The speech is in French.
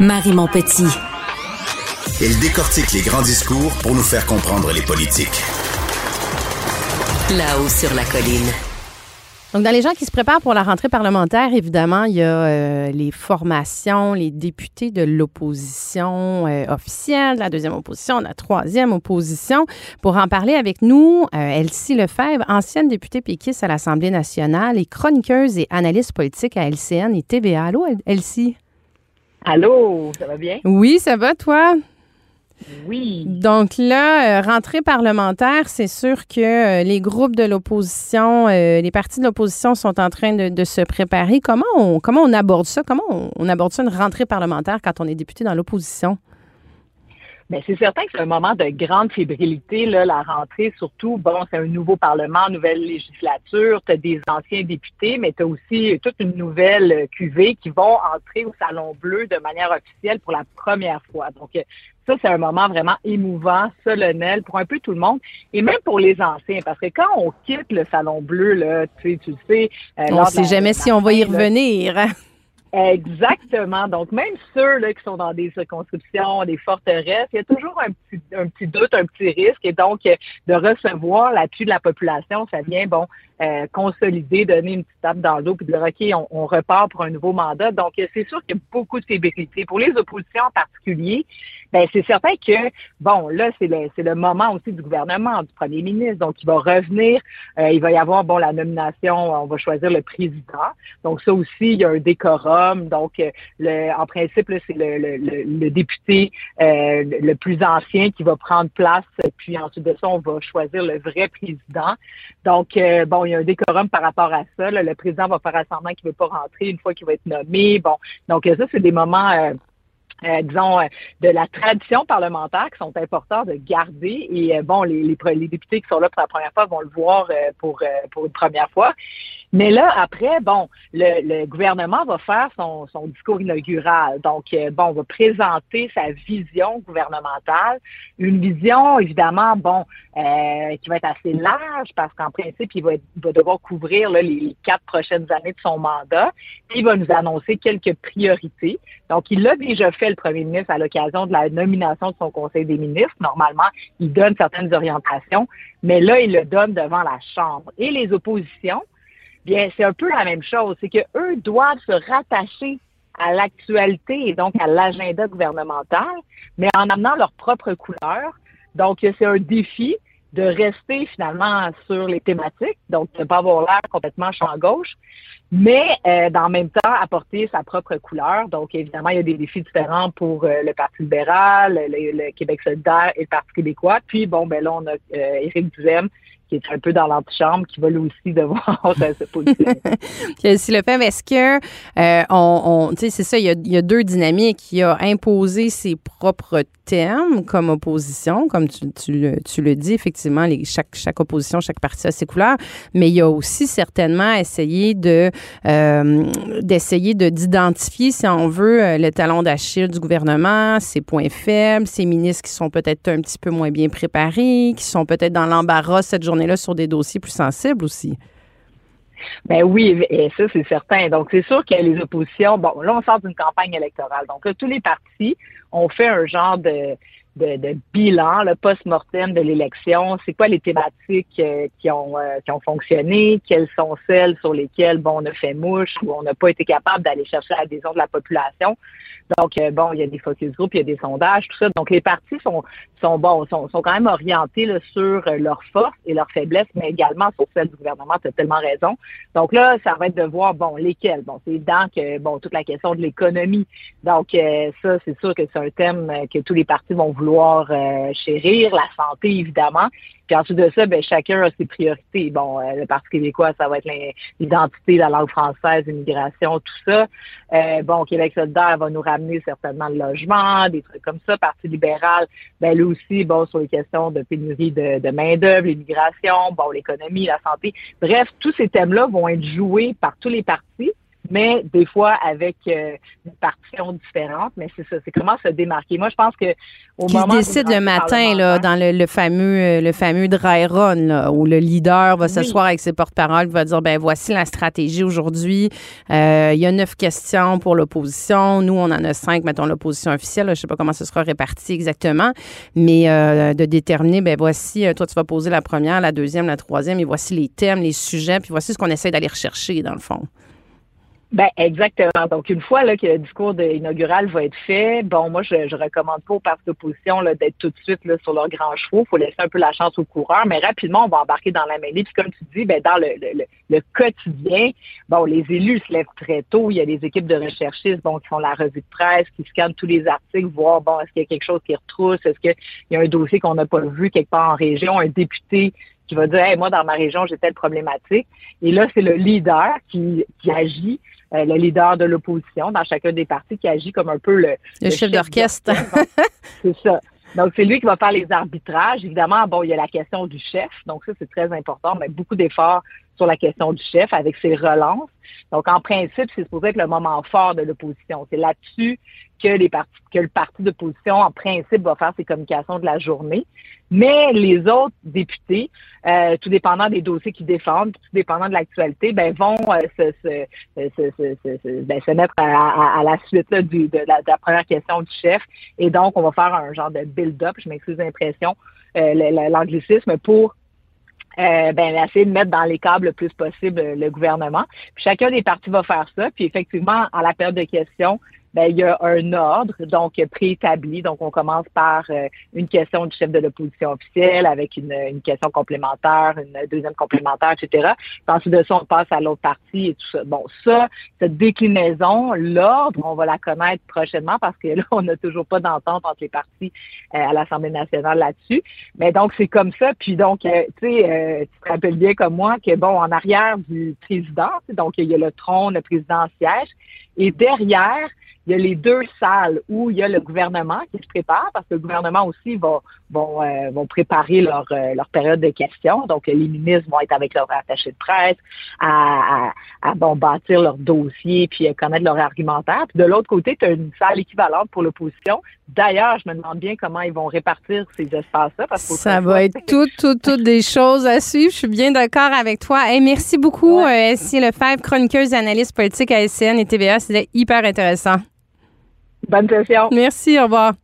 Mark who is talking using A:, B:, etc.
A: Marie Montpetit.
B: Elle décortique les grands discours pour nous faire comprendre les politiques.
A: Là-haut sur la colline.
C: Donc, dans les gens qui se préparent pour la rentrée parlementaire, évidemment, il y a euh, les formations, les députés de l'opposition euh, officielle, de la deuxième opposition, de la troisième opposition. Pour en parler avec nous, euh, Elsie Lefebvre, ancienne députée péquiste à l'Assemblée nationale et chroniqueuse et analyste politique à LCN et TVA. Allô, Elsie?
D: Allô, ça va bien?
C: Oui, ça va, toi?
D: Oui.
C: Donc là, euh, rentrée parlementaire, c'est sûr que euh, les groupes de l'opposition, euh, les partis de l'opposition sont en train de, se préparer. Comment on, comment on aborde ça? Comment on, on aborde ça une rentrée parlementaire quand on est député dans l'opposition?
D: Bien, c'est certain que c'est un moment de grande fébrilité, là, la rentrée, surtout, bon, c'est un nouveau Parlement, nouvelle législature, tu as des anciens députés, mais tu as aussi toute une nouvelle cuvée qui vont entrer au Salon Bleu de manière officielle pour la première fois. Donc, ça, c'est un moment vraiment émouvant, solennel pour un peu tout le monde et même pour les anciens. Parce que quand on quitte le Salon Bleu, là, tu sais, tu sais.
C: Euh, on ne sait jamais si on va y revenir.
D: Exactement. Donc, même ceux là, qui sont dans des circonscriptions, des forteresses, il y a toujours un petit, un petit doute, un petit risque. Et donc, de recevoir l'appui de la population, ça vient, bon, euh, consolider, donner une petite tape dans l'eau, puis dire, OK, on, repart pour un nouveau mandat. Donc, c'est sûr qu'il y a beaucoup de fébrilité. Pour les oppositions en particulier, ben c'est certain que, bon, là, c'est le, le moment aussi du gouvernement, du premier ministre. Donc, il va revenir, euh, il va y avoir, bon, la nomination, on va choisir le président. Donc, ça aussi, il y a un décorum. Donc, euh, le, en principe, c'est le, le, le, député euh, le plus ancien qui va prendre place. Puis ensuite de ça, on va choisir le vrai président. Donc, bon, il y a un décorum par rapport à ça. Le président va faire semblant qu'il ne veut pas rentrer une fois qu'il va être nommé. Bon, donc ça, c'est des moments euh, disons, euh, de la tradition parlementaire qui sont importants de garder. Et euh, bon, les, les, députés qui sont là pour la première fois vont le voir pour, pour une première fois. Mais là, après, bon, le, le gouvernement va faire son, son, discours inaugural. Donc, bon, on va présenter sa vision gouvernementale. Une vision, évidemment, bon, qui va être assez large parce qu'en principe, il va, va devoir couvrir là, les quatre prochaines années de son mandat. Puis, il va nous annoncer quelques priorités. Donc, il l'a déjà fait le premier ministre à l'occasion de la nomination de son Conseil des ministres. Normalement, il donne certaines orientations, mais là, il le donne devant la Chambre. Et les oppositions, bien, c'est un peu la même chose. C'est qu'eux doivent se rattacher à l'actualité et donc à l'agenda gouvernemental, mais en amenant leur propre couleur. Donc, c'est un défi de rester finalement sur les thématiques, donc de ne pas avoir l'air complètement champ gauche, mais euh, dans le même temps apporter sa propre couleur. Donc évidemment, il y a des défis différents pour euh, le Parti libéral, le, Québec solidaire et le Parti québécois. Puis bon, ben là, on a euh, Éric Duhem qui est un peu dans l'antichambre, qui va lui aussi devoir se positionner.
C: si le fait, est-ce que euh, on, tu sais, c'est ça, il y, a, y, deux dynamiques. Il a imposé ses propres thèmes comme opposition, comme tu, tu, le, tu le dis, effectivement, les, chaque, chaque opposition, chaque parti a ses couleurs, mais il a aussi certainement essayé de euh, d'essayer de d'identifier, si on veut, euh, le talon d'Achille du gouvernement, ses points faibles, ses ministres qui sont peut-être un petit peu moins bien préparés, qui sont peut-être dans l'embarras cette journée là sur des dossiers plus sensibles aussi.
D: Ben oui, ça, c'est certain. Donc, c'est sûr que les oppositions, bon, là, on sort d'une campagne électorale. Donc, là, tous les partis ont fait un genre de, de, bilan, le post-mortem de l'élection. C'est quoi les thématiques euh, qui, ont, euh, qui ont fonctionné? Quelles sont celles sur lesquelles, bon, on a fait mouche ou on n'a pas été capable d'aller chercher l'adhésion de la population? Donc, euh, bon, il y a des focus groups, il y a des sondages, tout ça. Donc, les partis sont, sont bons, sont, sont quand même orientés là, sur euh, leurs forces et leurs faiblesses, mais également sur celles du gouvernement. Tu as tellement raison. Donc là, ça va être de voir, bon, lesquels. Bon, c'est évident que, bon, toute la question de l'économie. Donc, euh, ça, c'est sûr que c'est un thème que tous les partis vont vouloir chérir. La santé, évidemment. Puis ensuite de ça, ben, chacun a ses priorités. Bon, euh, le Parti québécois, ça va être l'identité, la langue française, l'immigration, tout ça. Euh, bon, Québec solidaire va nous ramener certainement le logement, des trucs comme ça. Parti libéral, ben lui aussi, bon, sur les questions de pénurie de, de main-d'œuvre, l'immigration, bon, l'économie, la santé. Bref, tous ces thèmes-là vont être joués par tous les partis mais des fois avec euh, une partition différente. Mais c'est ça, c'est comment se démarquer. Moi, je pense que
C: au qui moment se décide le matin là, dans le, fameux le fameux dry run là, où le leader va s'asseoir avec ses porte-paroles, va dire ben voici la stratégie aujourd'hui. il y a neuf questions pour l'opposition. Nous, on en a cinq, mettons l'opposition officielle. je sais pas comment ce sera réparti exactement, mais de déterminer ben voici toi tu vas poser la première, la deuxième, la troisième, et voici les thèmes, les sujets, puis voici ce qu'on essaie d'aller rechercher, dans le fond.
D: Ben exactement. Donc une fois là que le discours inaugural va être fait, bon moi je, je recommande pas aux partis d'opposition d'être tout de suite là, sur leurs grands chevaux. Faut laisser un peu la chance aux coureurs, mais rapidement on va embarquer dans la mêlée. Puis comme tu dis, ben dans le, le, le, quotidien, bon les élus se lèvent très tôt. Il y a des équipes de recherchistes bon qui font la revue de presse, qui scannent tous les articles, voir bon est-ce qu'il y a quelque chose qui retrousse, est-ce qu'il y a un dossier qu'on n'a pas vu quelque part en région, un député qui va dire hey, moi dans ma région j'ai telle problématique. Et là c'est le leader qui, qui agit euh, le leader de l'opposition dans chacun des partis qui agit comme un peu le,
C: le, chef, d'orchestre.
D: c'est ça. Donc, c'est lui qui va faire les arbitrages. Évidemment, bon, il y a la question du chef. Donc, ça, c'est très important. Mais beaucoup d'efforts sur la question du chef avec ses relances. Donc, en principe, c'est supposé être le moment fort de l'opposition. C'est là-dessus que les que le parti d'opposition, en principe, va faire ses communications de la journée. Mais les autres députés, euh, tout dépendant des dossiers qu'ils défendent, tout dépendant de l'actualité, ben vont euh, se, se, se, ben, se, mettre à, la suite là, du, de, la, de, la, première question du chef. Et donc, on va faire un genre de build-up, je m'excuse l'impression, euh, l'anglicisme, pour euh, ben, essayer de mettre dans les câbles le plus possible le gouvernement. Puis chacun des partis va faire ça. Puis effectivement, en la période de questions, ben, il y a un ordre donc préétabli. Donc, on commence par euh, une question du chef de l'opposition officielle avec une, une, question complémentaire, une deuxième complémentaire, etc. Puis ensuite de ça, on passe à l'autre partie et tout ça. Bon, ça, cette déclinaison, l'ordre, on va la connaître prochainement parce que là, on n'a toujours pas d'entente entre les partis euh, à l'Assemblée nationale là-dessus. Mais donc, c'est comme ça. Puis donc, euh, tu sais, tu te rappelles bien comme moi que, bon, en arrière du président, donc il y a le trône, le président siège, et derrière, il y a les deux salles où il y a le gouvernement qui se prépare, parce que le gouvernement aussi va vont, euh, vont préparer leur, euh, leur période de questions. Donc, les ministres vont être avec leur attaché de presse à, à, à bon, bâtir leur dossier puis à connaître leur argumentaire. Puis de l'autre côté, tu as une salle équivalente pour l'opposition. D'ailleurs, je me demande bien comment ils vont répartir ces espaces-là. Parce que
C: Ça va être toutes, toutes, toutes des choses à suivre. Je suis bien d'accord avec toi. et merci beaucoup, ouais. euh, Lefebvre, chroniqueuse et analyste politique à SCN et TVA. C'était hyper intéressant.
D: Bonne session.
C: Merci, au revoir.